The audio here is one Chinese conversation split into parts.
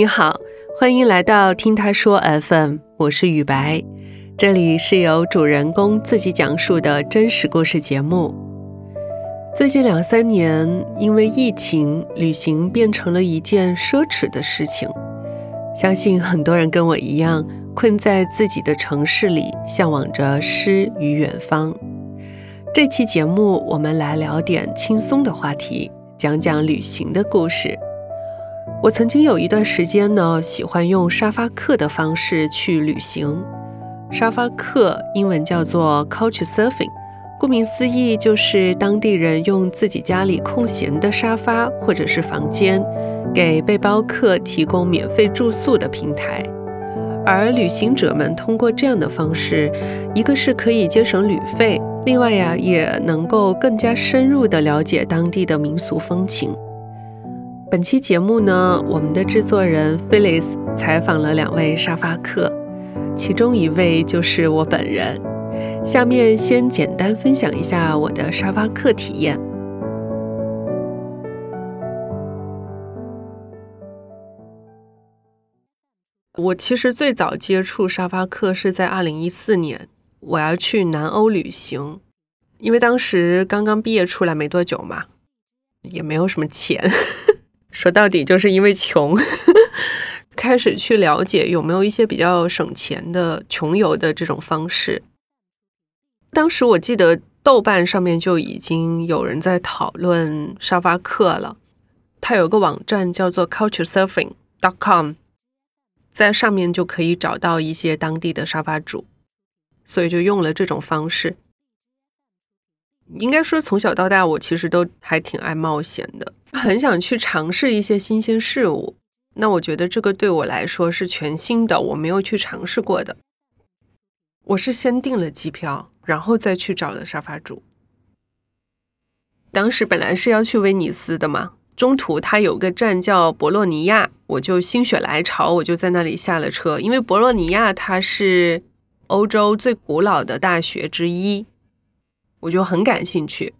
你好，欢迎来到听他说 FM，我是雨白，这里是由主人公自己讲述的真实故事节目。最近两三年，因为疫情，旅行变成了一件奢侈的事情。相信很多人跟我一样，困在自己的城市里，向往着诗与远方。这期节目，我们来聊点轻松的话题，讲讲旅行的故事。我曾经有一段时间呢，喜欢用沙发客的方式去旅行。沙发客英文叫做 Couch Surfing，顾名思义就是当地人用自己家里空闲的沙发或者是房间，给背包客提供免费住宿的平台。而旅行者们通过这样的方式，一个是可以节省旅费。另外呀，也能够更加深入地了解当地的民俗风情。本期节目呢，我们的制作人 Phyllis 采访了两位沙发客，其中一位就是我本人。下面先简单分享一下我的沙发客体验。我其实最早接触沙发客是在二零一四年。我要去南欧旅行，因为当时刚刚毕业出来没多久嘛，也没有什么钱，说到底就是因为穷，开始去了解有没有一些比较省钱的穷游的这种方式。当时我记得豆瓣上面就已经有人在讨论沙发客了，它有个网站叫做 culturesurfing.com，在上面就可以找到一些当地的沙发主。所以就用了这种方式。应该说，从小到大，我其实都还挺爱冒险的，很想去尝试一些新鲜事物。那我觉得这个对我来说是全新的，我没有去尝试过的。我是先订了机票，然后再去找了沙发主。当时本来是要去威尼斯的嘛，中途它有个站叫博洛尼亚，我就心血来潮，我就在那里下了车，因为博洛尼亚它是。欧洲最古老的大学之一，我就很感兴趣。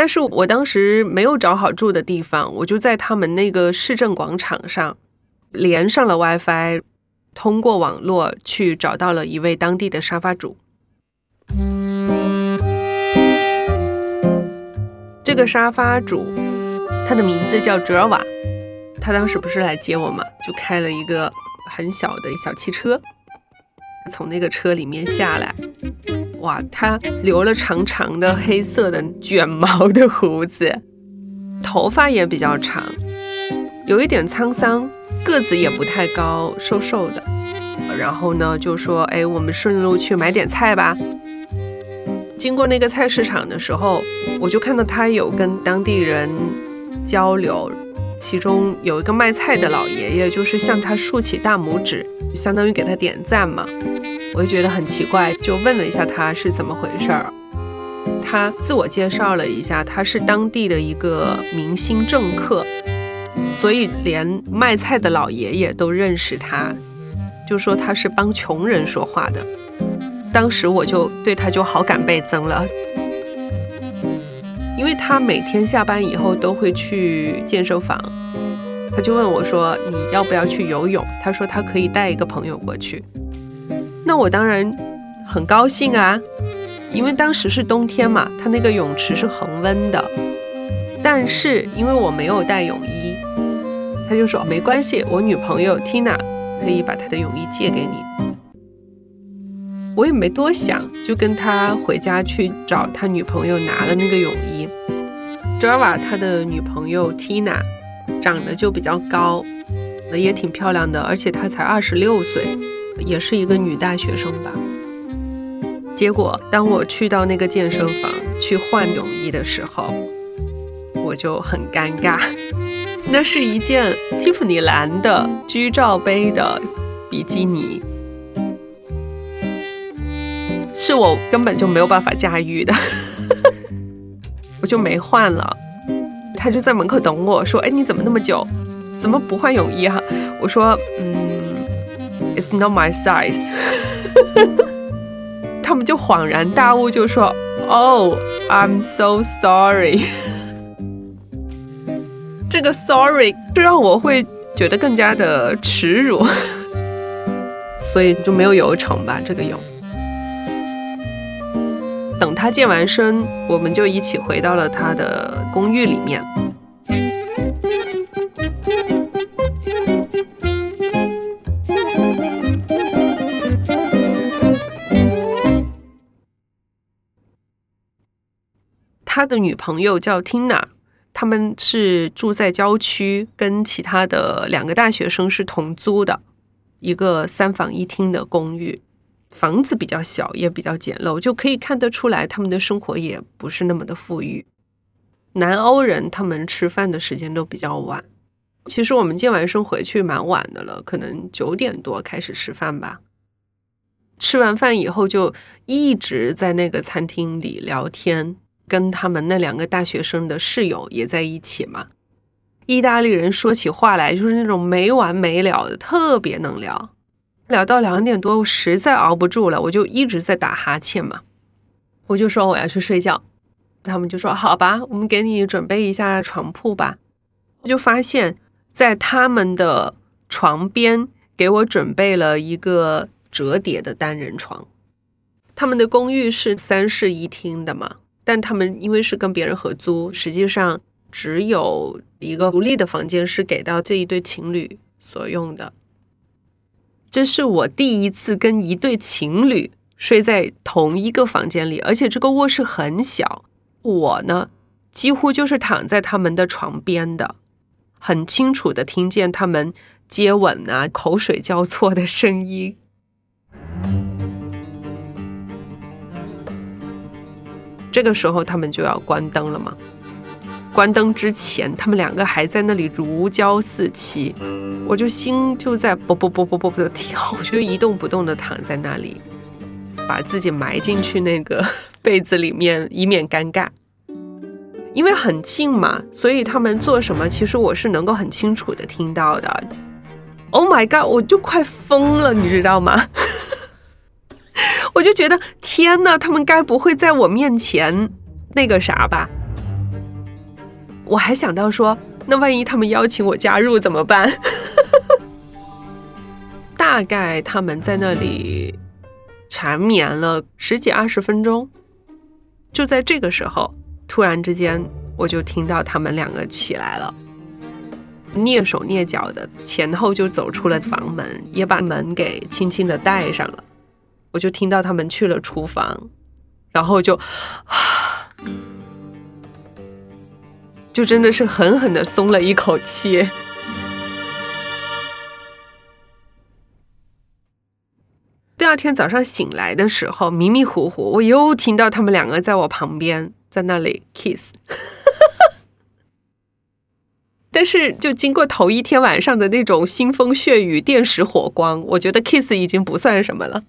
但是我当时没有找好住的地方，我就在他们那个市政广场上连上了 WiFi，通过网络去找到了一位当地的沙发主。这个沙发主，他的名字叫 j a v a 他当时不是来接我嘛，就开了一个很小的小汽车。从那个车里面下来，哇，他留了长长的黑色的卷毛的胡子，头发也比较长，有一点沧桑，个子也不太高，瘦瘦的。然后呢，就说：“哎，我们顺路去买点菜吧。”经过那个菜市场的时候，我就看到他有跟当地人交流。其中有一个卖菜的老爷爷，就是向他竖起大拇指，相当于给他点赞嘛。我就觉得很奇怪，就问了一下他是怎么回事儿。他自我介绍了一下，他是当地的一个明星政客，所以连卖菜的老爷爷都认识他，就说他是帮穷人说话的。当时我就对他就好感倍增了。因为他每天下班以后都会去健身房，他就问我说：“你要不要去游泳？”他说他可以带一个朋友过去。那我当然很高兴啊，因为当时是冬天嘛，他那个泳池是恒温的。但是因为我没有带泳衣，他就说没关系，我女朋友 Tina 可以把她的泳衣借给你。我也没多想，就跟他回家去找他女朋友拿了那个泳衣。Java 他的女朋友 Tina 长得就比较高，也挺漂亮的，而且她才二十六岁，也是一个女大学生吧。结果当我去到那个健身房去换泳衣的时候，我就很尴尬。那是一件蒂芙尼蓝的居罩杯的比基尼。是我根本就没有办法驾驭的，我就没换了。他就在门口等我说：“哎，你怎么那么久？怎么不换泳衣哈？”我说：“嗯，It's not my size。”他们就恍然大悟，就说：“Oh, I'm so sorry。”这个 “sorry” 就让我会觉得更加的耻辱，所以就没有游成吧这个泳。等他健完身，我们就一起回到了他的公寓里面。他的女朋友叫 Tina，他们是住在郊区，跟其他的两个大学生是同租的一个三房一厅的公寓。房子比较小，也比较简陋，就可以看得出来他们的生活也不是那么的富裕。南欧人他们吃饭的时间都比较晚，其实我们健完身回去蛮晚的了，可能九点多开始吃饭吧。吃完饭以后就一直在那个餐厅里聊天，跟他们那两个大学生的室友也在一起嘛。意大利人说起话来就是那种没完没了的，特别能聊。聊到两点多，我实在熬不住了，我就一直在打哈欠嘛。我就说我要去睡觉，他们就说好吧，我们给你准备一下床铺吧。我就发现，在他们的床边给我准备了一个折叠的单人床。他们的公寓是三室一厅的嘛，但他们因为是跟别人合租，实际上只有一个独立的房间是给到这一对情侣所用的。这是我第一次跟一对情侣睡在同一个房间里，而且这个卧室很小。我呢，几乎就是躺在他们的床边的，很清楚的听见他们接吻啊、口水交错的声音。这个时候，他们就要关灯了嘛。关灯之前，他们两个还在那里如胶似漆，我就心就在啵啵啵啵啵的跳，我就一动不动的躺在那里，把自己埋进去那个被子里面，以免尴尬。因为很近嘛，所以他们做什么，其实我是能够很清楚的听到的。Oh my god，我就快疯了，你知道吗？我就觉得天呐，他们该不会在我面前那个啥吧？我还想到说，那万一他们邀请我加入怎么办？大概他们在那里缠绵了十几二十分钟，就在这个时候，突然之间我就听到他们两个起来了，蹑手蹑脚的前后就走出了房门，也把门给轻轻的带上了。我就听到他们去了厨房，然后就。就真的是狠狠的松了一口气。第二天早上醒来的时候，迷迷糊糊，我又听到他们两个在我旁边，在那里 kiss。但是，就经过头一天晚上的那种腥风血雨、电石火光，我觉得 kiss 已经不算什么了。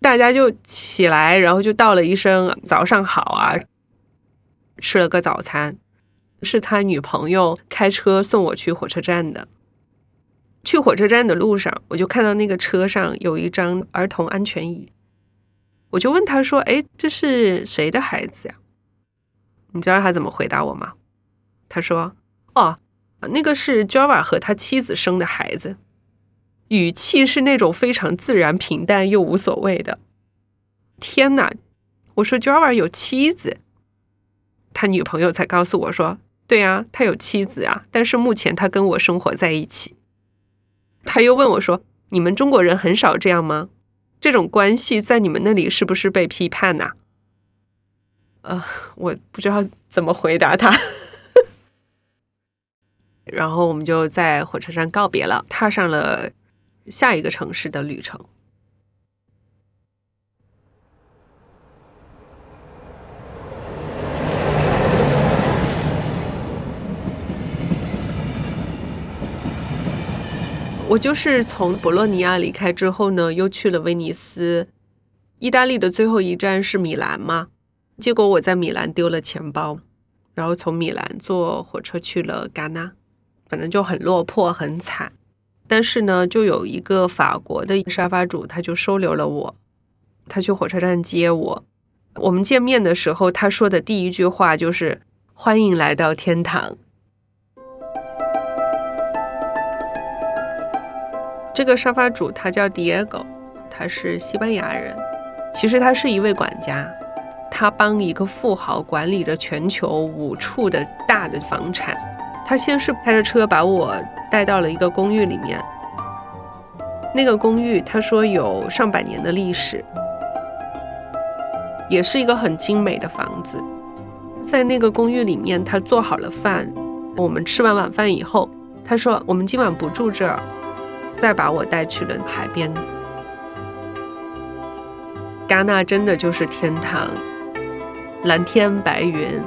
大家就起来，然后就道了一声“早上好”啊，吃了个早餐。是他女朋友开车送我去火车站的。去火车站的路上，我就看到那个车上有一张儿童安全椅，我就问他说：“哎，这是谁的孩子呀？”你知道他怎么回答我吗？他说：“哦，那个是 Java 和他妻子生的孩子。”语气是那种非常自然、平淡又无所谓的。天哪！我说 Java 有妻子，他女朋友才告诉我说。对啊，他有妻子啊，但是目前他跟我生活在一起。他又问我说：“你们中国人很少这样吗？这种关系在你们那里是不是被批判呐？”呃，我不知道怎么回答他。然后我们就在火车站告别了，踏上了下一个城市的旅程。我就是从博洛尼亚离开之后呢，又去了威尼斯。意大利的最后一站是米兰嘛？结果我在米兰丢了钱包，然后从米兰坐火车去了戛纳，反正就很落魄，很惨。但是呢，就有一个法国的沙发主，他就收留了我，他去火车站接我。我们见面的时候，他说的第一句话就是“欢迎来到天堂”。这个沙发主他叫 Diego，他是西班牙人。其实他是一位管家，他帮一个富豪管理着全球五处的大的房产。他先是开着车把我带到了一个公寓里面。那个公寓他说有上百年的历史，也是一个很精美的房子。在那个公寓里面，他做好了饭。我们吃完晚饭以后，他说：“我们今晚不住这儿，再把我带去了海边。”戛纳真的就是天堂，蓝天白云。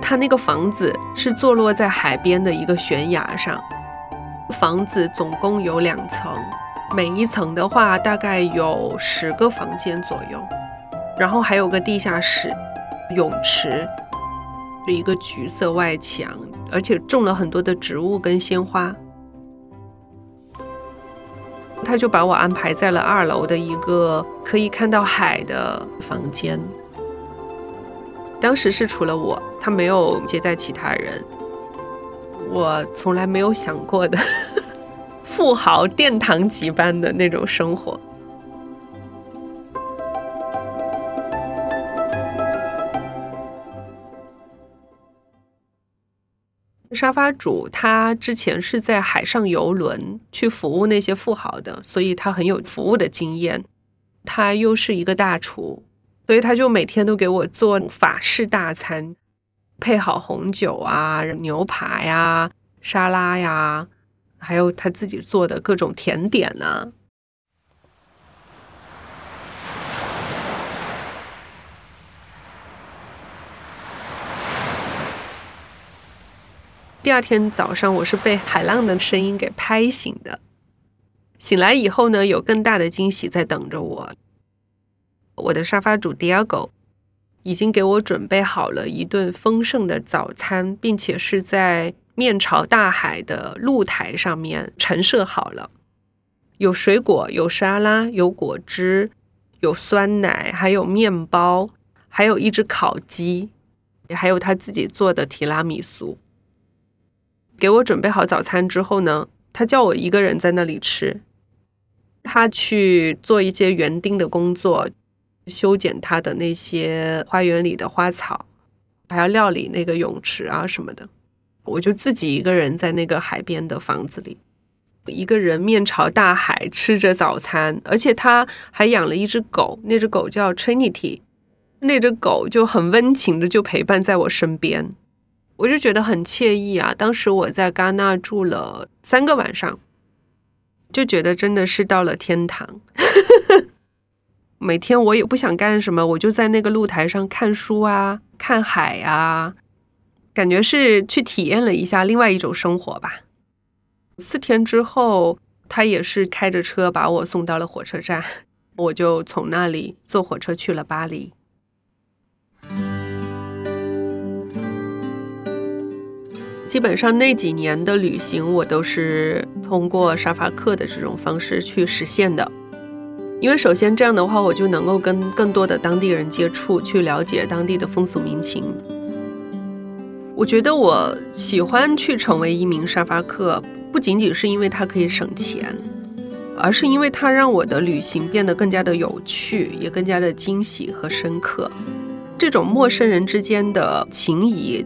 他那个房子是坐落在海边的一个悬崖上，房子总共有两层，每一层的话大概有十个房间左右，然后还有个地下室。泳池，一个橘色外墙，而且种了很多的植物跟鲜花。他就把我安排在了二楼的一个可以看到海的房间。当时是除了我，他没有接待其他人。我从来没有想过的 富豪殿堂级般的那种生活。沙发主他之前是在海上游轮去服务那些富豪的，所以他很有服务的经验。他又是一个大厨，所以他就每天都给我做法式大餐，配好红酒啊、牛排呀、沙拉呀，还有他自己做的各种甜点呢。第二天早上，我是被海浪的声音给拍醒的。醒来以后呢，有更大的惊喜在等着我。我的沙发主 Diego 已经给我准备好了一顿丰盛的早餐，并且是在面朝大海的露台上面陈设好了。有水果，有沙拉，有果汁，有酸奶，还有面包，还有一只烤鸡，也还有他自己做的提拉米苏。给我准备好早餐之后呢，他叫我一个人在那里吃。他去做一些园丁的工作，修剪他的那些花园里的花草，还要料理那个泳池啊什么的。我就自己一个人在那个海边的房子里，一个人面朝大海吃着早餐，而且他还养了一只狗，那只狗叫 Trinity，那只狗就很温情的就陪伴在我身边。我就觉得很惬意啊！当时我在戛纳住了三个晚上，就觉得真的是到了天堂。每天我也不想干什么，我就在那个露台上看书啊，看海啊，感觉是去体验了一下另外一种生活吧。四天之后，他也是开着车把我送到了火车站，我就从那里坐火车去了巴黎。基本上那几年的旅行，我都是通过沙发客的这种方式去实现的。因为首先这样的话，我就能够跟更多的当地人接触，去了解当地的风俗民情。我觉得我喜欢去成为一名沙发客，不仅仅是因为它可以省钱，而是因为它让我的旅行变得更加的有趣，也更加的惊喜和深刻。这种陌生人之间的情谊。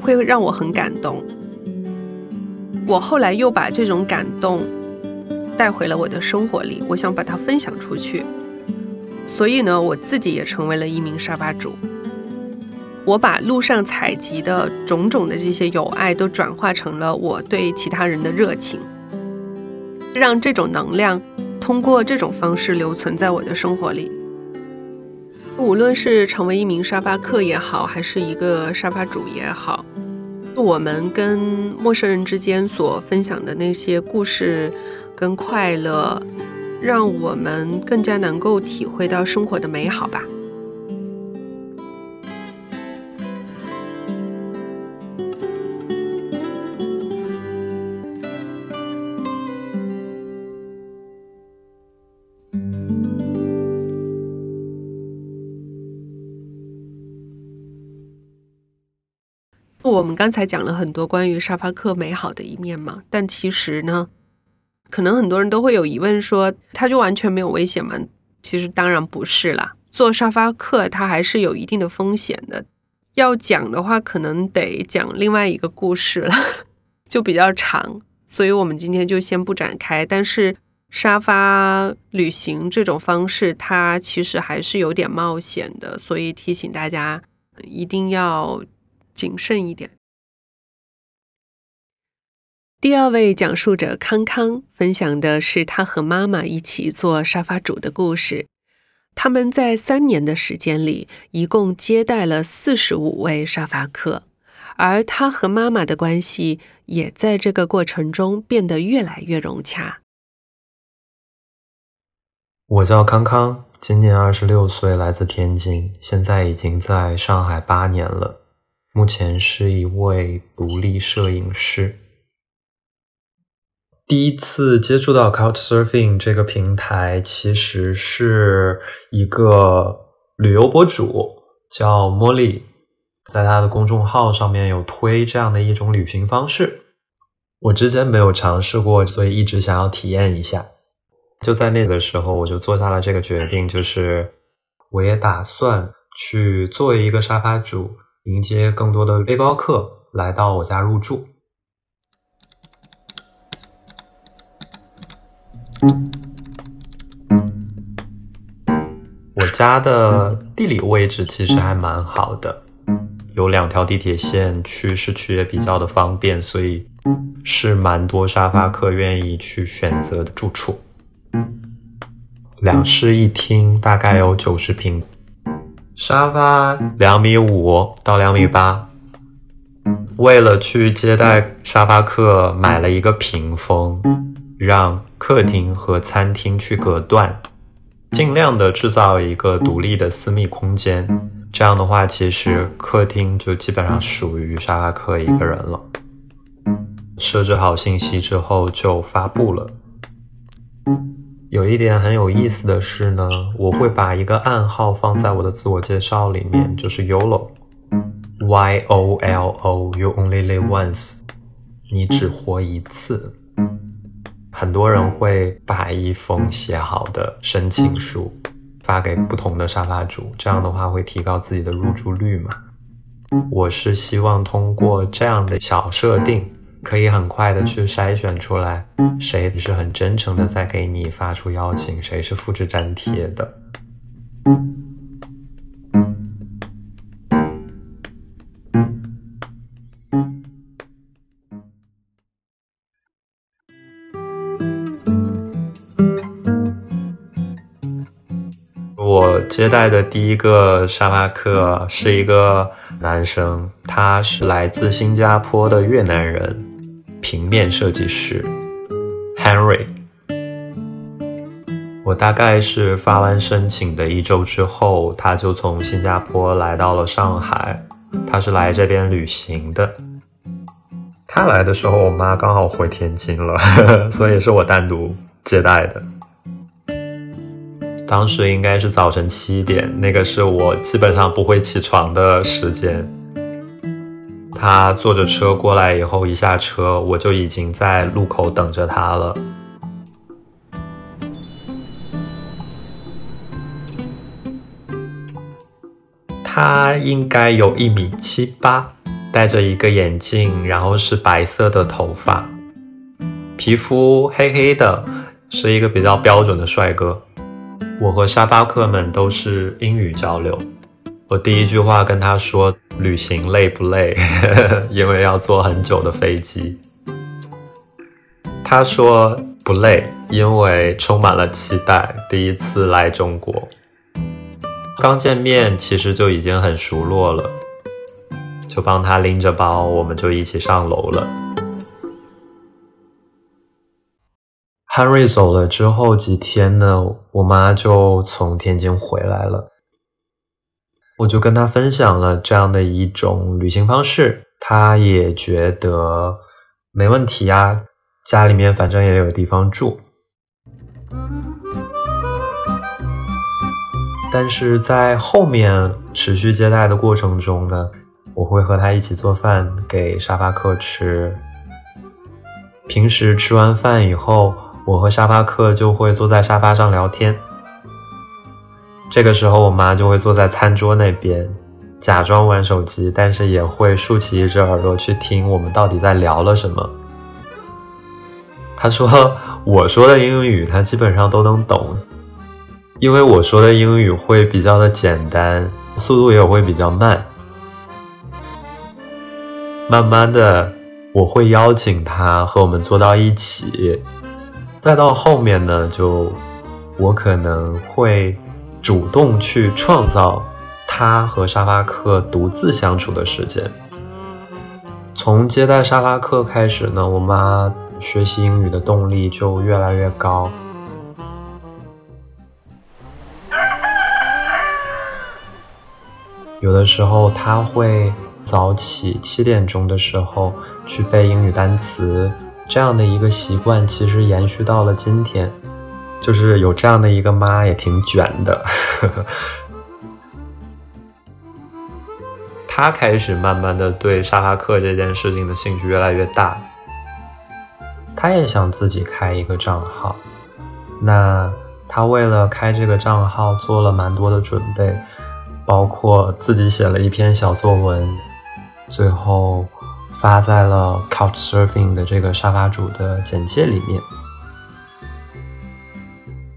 会让我很感动。我后来又把这种感动带回了我的生活里，我想把它分享出去。所以呢，我自己也成为了一名沙发主。我把路上采集的种种的这些友爱，都转化成了我对其他人的热情，让这种能量通过这种方式留存在我的生活里。无论是成为一名沙发客也好，还是一个沙发主也好，我们跟陌生人之间所分享的那些故事跟快乐，让我们更加能够体会到生活的美好吧。我们刚才讲了很多关于沙发客美好的一面嘛，但其实呢，可能很多人都会有疑问，说它就完全没有危险吗？其实当然不是啦，做沙发客它还是有一定的风险的。要讲的话，可能得讲另外一个故事了，就比较长，所以我们今天就先不展开。但是沙发旅行这种方式，它其实还是有点冒险的，所以提醒大家一定要谨慎一点。第二位讲述者康康分享的是他和妈妈一起做沙发主的故事。他们在三年的时间里，一共接待了四十五位沙发客，而他和妈妈的关系也在这个过程中变得越来越融洽。我叫康康，今年二十六岁，来自天津，现在已经在上海八年了，目前是一位独立摄影师。第一次接触到 Couchsurfing 这个平台，其实是一个旅游博主叫茉莉，在他的公众号上面有推这样的一种旅行方式。我之前没有尝试过，所以一直想要体验一下。就在那个时候，我就做下了这个决定，就是我也打算去作为一个沙发主，迎接更多的背包客来到我家入住。我家的地理位置其实还蛮好的，有两条地铁线，去市区也比较的方便，所以是蛮多沙发客愿意去选择的住处。两室一厅，大概有九十平，沙发两米五到两米八。为了去接待沙发客，买了一个屏风。让客厅和餐厅去隔断，尽量的制造一个独立的私密空间。这样的话，其实客厅就基本上属于沙发客一个人了。设置好信息之后就发布了。有一点很有意思的是呢，我会把一个暗号放在我的自我介绍里面，就是 YOLO，Y O L O，You only live once，你只活一次。很多人会把一封写好的申请书发给不同的沙发主，这样的话会提高自己的入住率嘛？我是希望通过这样的小设定，可以很快的去筛选出来，谁是很真诚的在给你发出邀请，谁是复制粘贴的。接待的第一个沙发客是一个男生，他是来自新加坡的越南人，平面设计师 Henry。我大概是发完申请的一周之后，他就从新加坡来到了上海，他是来这边旅行的。他来的时候，我妈刚好回天津了，所以是我单独接待的。当时应该是早晨七点，那个是我基本上不会起床的时间。他坐着车过来以后，一下车我就已经在路口等着他了。他应该有一米七八，戴着一个眼镜，然后是白色的头发，皮肤黑黑的，是一个比较标准的帅哥。我和沙发客们都是英语交流。我第一句话跟他说：“旅行累不累？” 因为要坐很久的飞机。他说不累，因为充满了期待。第一次来中国，刚见面其实就已经很熟络了，就帮他拎着包，我们就一起上楼了。Henry 走了之后几天呢，我妈就从天津回来了，我就跟她分享了这样的一种旅行方式，她也觉得没问题啊，家里面反正也有地方住。但是在后面持续接待的过程中呢，我会和她一起做饭给沙发客吃，平时吃完饭以后。我和沙发客就会坐在沙发上聊天。这个时候，我妈就会坐在餐桌那边，假装玩手机，但是也会竖起一只耳朵去听我们到底在聊了什么。她说：“我说的英语，她基本上都能懂，因为我说的英语会比较的简单，速度也会比较慢。慢慢的，我会邀请她和我们坐到一起，再到后面呢，就我可能会。”主动去创造他和沙发客独自相处的时间。从接待沙发客开始呢，我妈学习英语的动力就越来越高。有的时候，她会早起七点钟的时候去背英语单词，这样的一个习惯其实延续到了今天。就是有这样的一个妈也挺卷的，他开始慢慢的对沙发客这件事情的兴趣越来越大，他也想自己开一个账号，那他为了开这个账号做了蛮多的准备，包括自己写了一篇小作文，最后发在了 Couchsurfing 的这个沙发主的简介里面。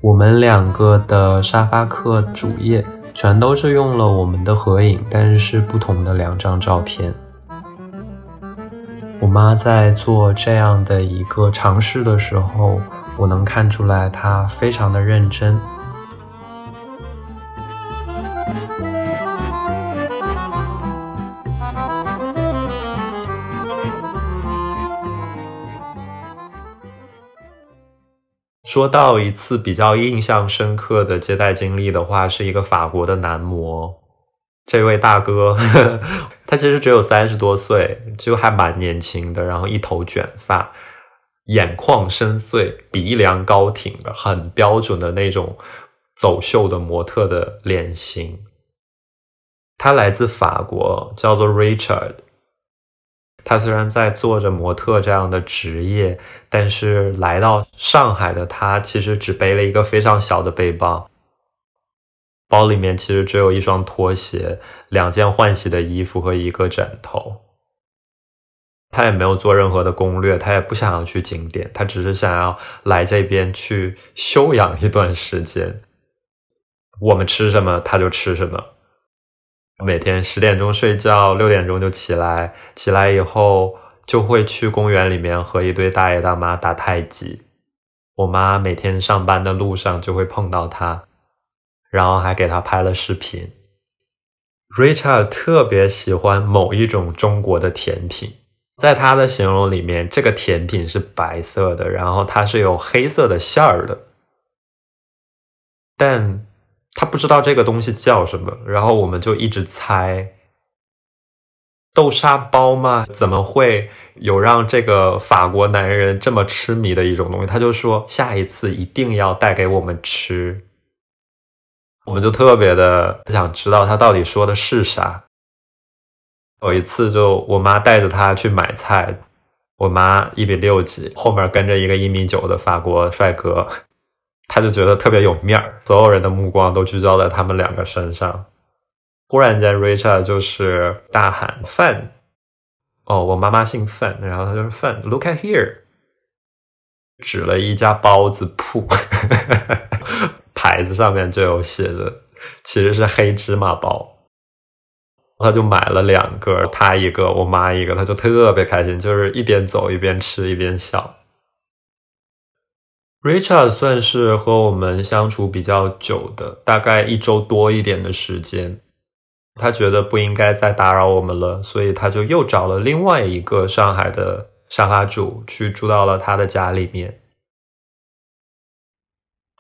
我们两个的沙发客主页全都是用了我们的合影，但是是不同的两张照片。我妈在做这样的一个尝试的时候，我能看出来她非常的认真。说到一次比较印象深刻的接待经历的话，是一个法国的男模。这位大哥，他其实只有三十多岁，就还蛮年轻的，然后一头卷发，眼眶深邃，鼻梁高挺的，很标准的那种走秀的模特的脸型。他来自法国，叫做 Richard。他虽然在做着模特这样的职业，但是来到上海的他其实只背了一个非常小的背包，包里面其实只有一双拖鞋、两件换洗的衣服和一个枕头。他也没有做任何的攻略，他也不想要去景点，他只是想要来这边去休养一段时间。我们吃什么他就吃什么。每天十点钟睡觉，六点钟就起来。起来以后就会去公园里面和一堆大爷大妈打太极。我妈每天上班的路上就会碰到他，然后还给他拍了视频。Richard 特别喜欢某一种中国的甜品，在他的形容里面，这个甜品是白色的，然后它是有黑色的馅儿的，但。他不知道这个东西叫什么，然后我们就一直猜。豆沙包吗？怎么会有让这个法国男人这么痴迷的一种东西？他就说下一次一定要带给我们吃。我们就特别的想知道他到底说的是啥。有一次，就我妈带着他去买菜，我妈一米六几，后面跟着一个一米九的法国帅哥。他就觉得特别有面儿，所有人的目光都聚焦在他们两个身上。忽然间，Richard 就是大喊范，哦，我妈妈姓范，然后他就是范，Look at here，指了一家包子铺，牌子上面就有写着，其实是黑芝麻包。他就买了两个，他一个，我妈一个，他就特别开心，就是一边走一边吃一边笑。Richard 算是和我们相处比较久的，大概一周多一点的时间。他觉得不应该再打扰我们了，所以他就又找了另外一个上海的沙发主去住到了他的家里面。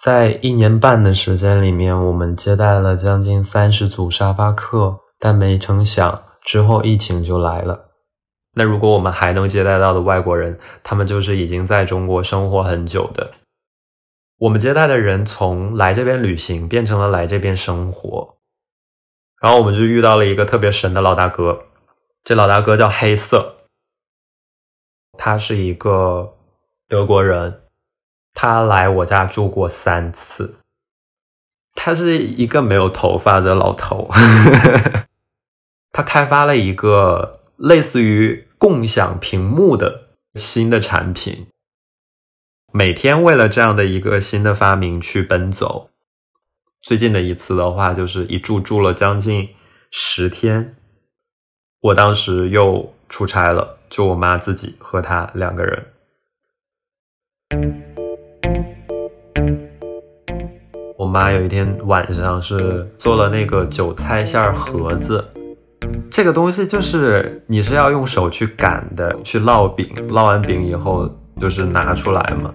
在一年半的时间里面，我们接待了将近三十组沙发客，但没成想之后疫情就来了。那如果我们还能接待到的外国人，他们就是已经在中国生活很久的。我们接待的人从来这边旅行变成了来这边生活，然后我们就遇到了一个特别神的老大哥，这老大哥叫黑色，他是一个德国人，他来我家住过三次。他是一个没有头发的老头，他开发了一个类似于共享屏幕的新的产品，每天为了这样的一个新的发明去奔走。最近的一次的话，就是一住住了将近十天。我当时又出差了，就我妈自己和她两个人。我妈有一天晚上是做了那个韭菜馅儿盒子，这个东西就是你是要用手去擀的，去烙饼，烙完饼以后就是拿出来嘛。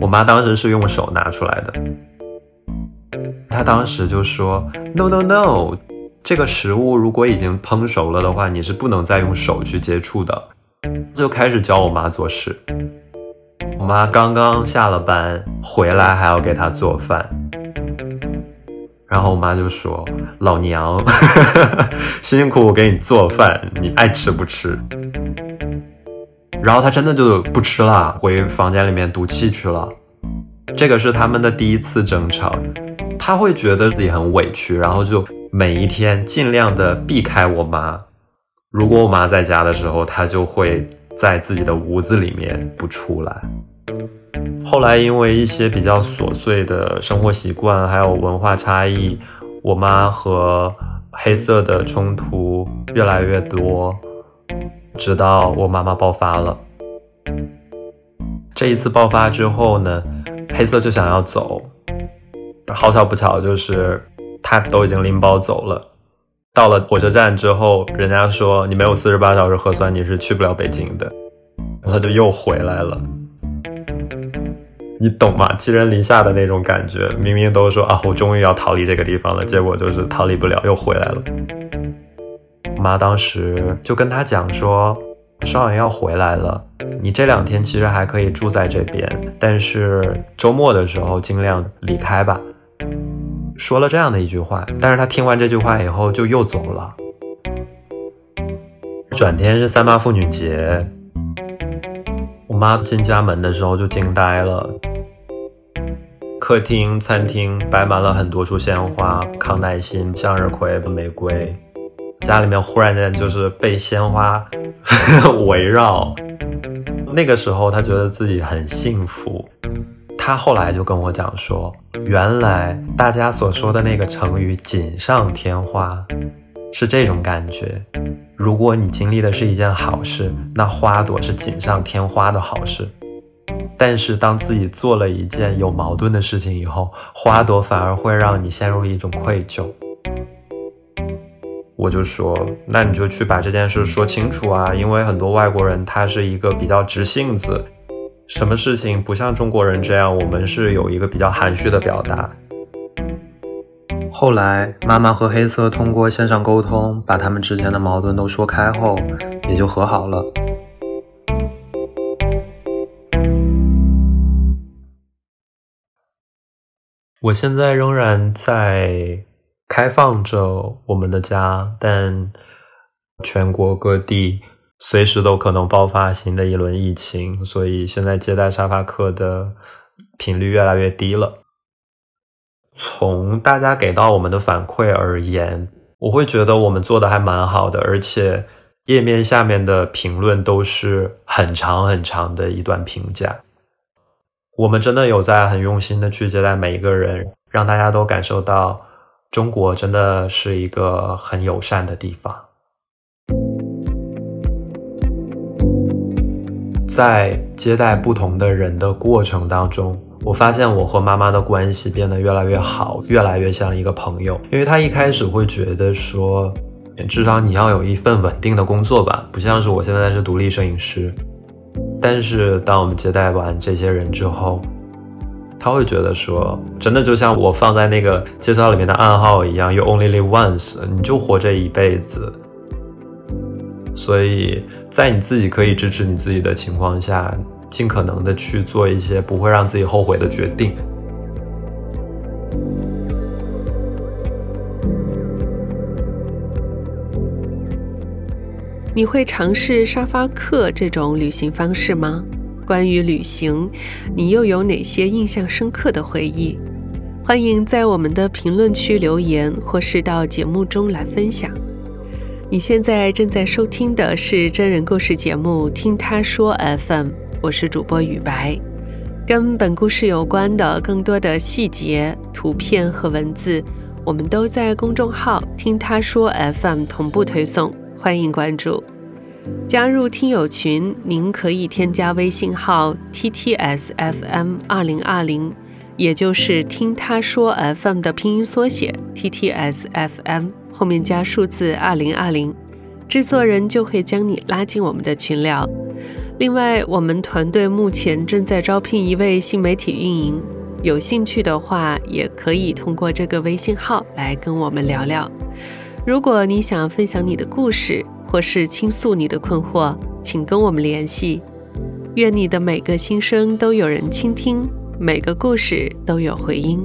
我妈当时是用手拿出来的，她当时就说：“No No No，这个食物如果已经烹熟了的话，你是不能再用手去接触的。”就开始教我妈做事。我妈刚刚下了班回来，还要给她做饭。然后我妈就说：“老娘 辛辛苦苦给你做饭，你爱吃不吃？”然后他真的就不吃了，回房间里面赌气去了。这个是他们的第一次争吵，他会觉得自己很委屈，然后就每一天尽量的避开我妈。如果我妈在家的时候，他就会在自己的屋子里面不出来。后来因为一些比较琐碎的生活习惯，还有文化差异，我妈和黑色的冲突越来越多，直到我妈妈爆发了。这一次爆发之后呢，黑色就想要走，好巧不巧就是他都已经拎包走了。到了火车站之后，人家说你没有四十八小时核酸，你是去不了北京的，然后他就又回来了。你懂吗？寄人篱下的那种感觉，明明都说啊，我终于要逃离这个地方了，结果就是逃离不了，又回来了。我妈当时就跟他讲说，少爷要回来了，你这两天其实还可以住在这边，但是周末的时候尽量离开吧。说了这样的一句话，但是他听完这句话以后就又走了。转天是三八妇女节。我妈进家门的时候就惊呆了，客厅、餐厅摆满了很多束鲜花，康乃馨、向日葵、玫瑰，家里面忽然间就是被鲜花 围绕。那个时候，他觉得自己很幸福。他后来就跟我讲说，原来大家所说的那个成语“锦上添花”是这种感觉。如果你经历的是一件好事，那花朵是锦上添花的好事。但是当自己做了一件有矛盾的事情以后，花朵反而会让你陷入一种愧疚。我就说，那你就去把这件事说清楚啊，因为很多外国人他是一个比较直性子，什么事情不像中国人这样，我们是有一个比较含蓄的表达。后来，妈妈和黑色通过线上沟通，把他们之间的矛盾都说开后，也就和好了。我现在仍然在开放着我们的家，但全国各地随时都可能爆发新的一轮疫情，所以现在接待沙发客的频率越来越低了。从大家给到我们的反馈而言，我会觉得我们做的还蛮好的，而且页面下面的评论都是很长很长的一段评价。我们真的有在很用心的去接待每一个人，让大家都感受到中国真的是一个很友善的地方。在接待不同的人的过程当中。我发现我和妈妈的关系变得越来越好，越来越像一个朋友。因为她一开始会觉得说，至少你要有一份稳定的工作吧，不像是我现在是独立摄影师。但是当我们接待完这些人之后，他会觉得说，真的就像我放在那个介绍里面的暗号一样，You only live once，你就活这一辈子。所以在你自己可以支持你自己的情况下。尽可能的去做一些不会让自己后悔的决定。你会尝试沙发客这种旅行方式吗？关于旅行，你又有哪些印象深刻的回忆？欢迎在我们的评论区留言，或是到节目中来分享。你现在正在收听的是真人故事节目《听他说 FM》，我是主播雨白。跟本故事有关的更多的细节、图片和文字，我们都在公众号“听他说 FM” 同步推送，欢迎关注。加入听友群，您可以添加微信号 “ttsfm 二零二零”。也就是听他说 FM 的拼音缩写 TTSFM 后面加数字二零二零，制作人就会将你拉进我们的群聊。另外，我们团队目前正在招聘一位新媒体运营，有兴趣的话也可以通过这个微信号来跟我们聊聊。如果你想分享你的故事，或是倾诉你的困惑，请跟我们联系。愿你的每个心声都有人倾听。每个故事都有回音。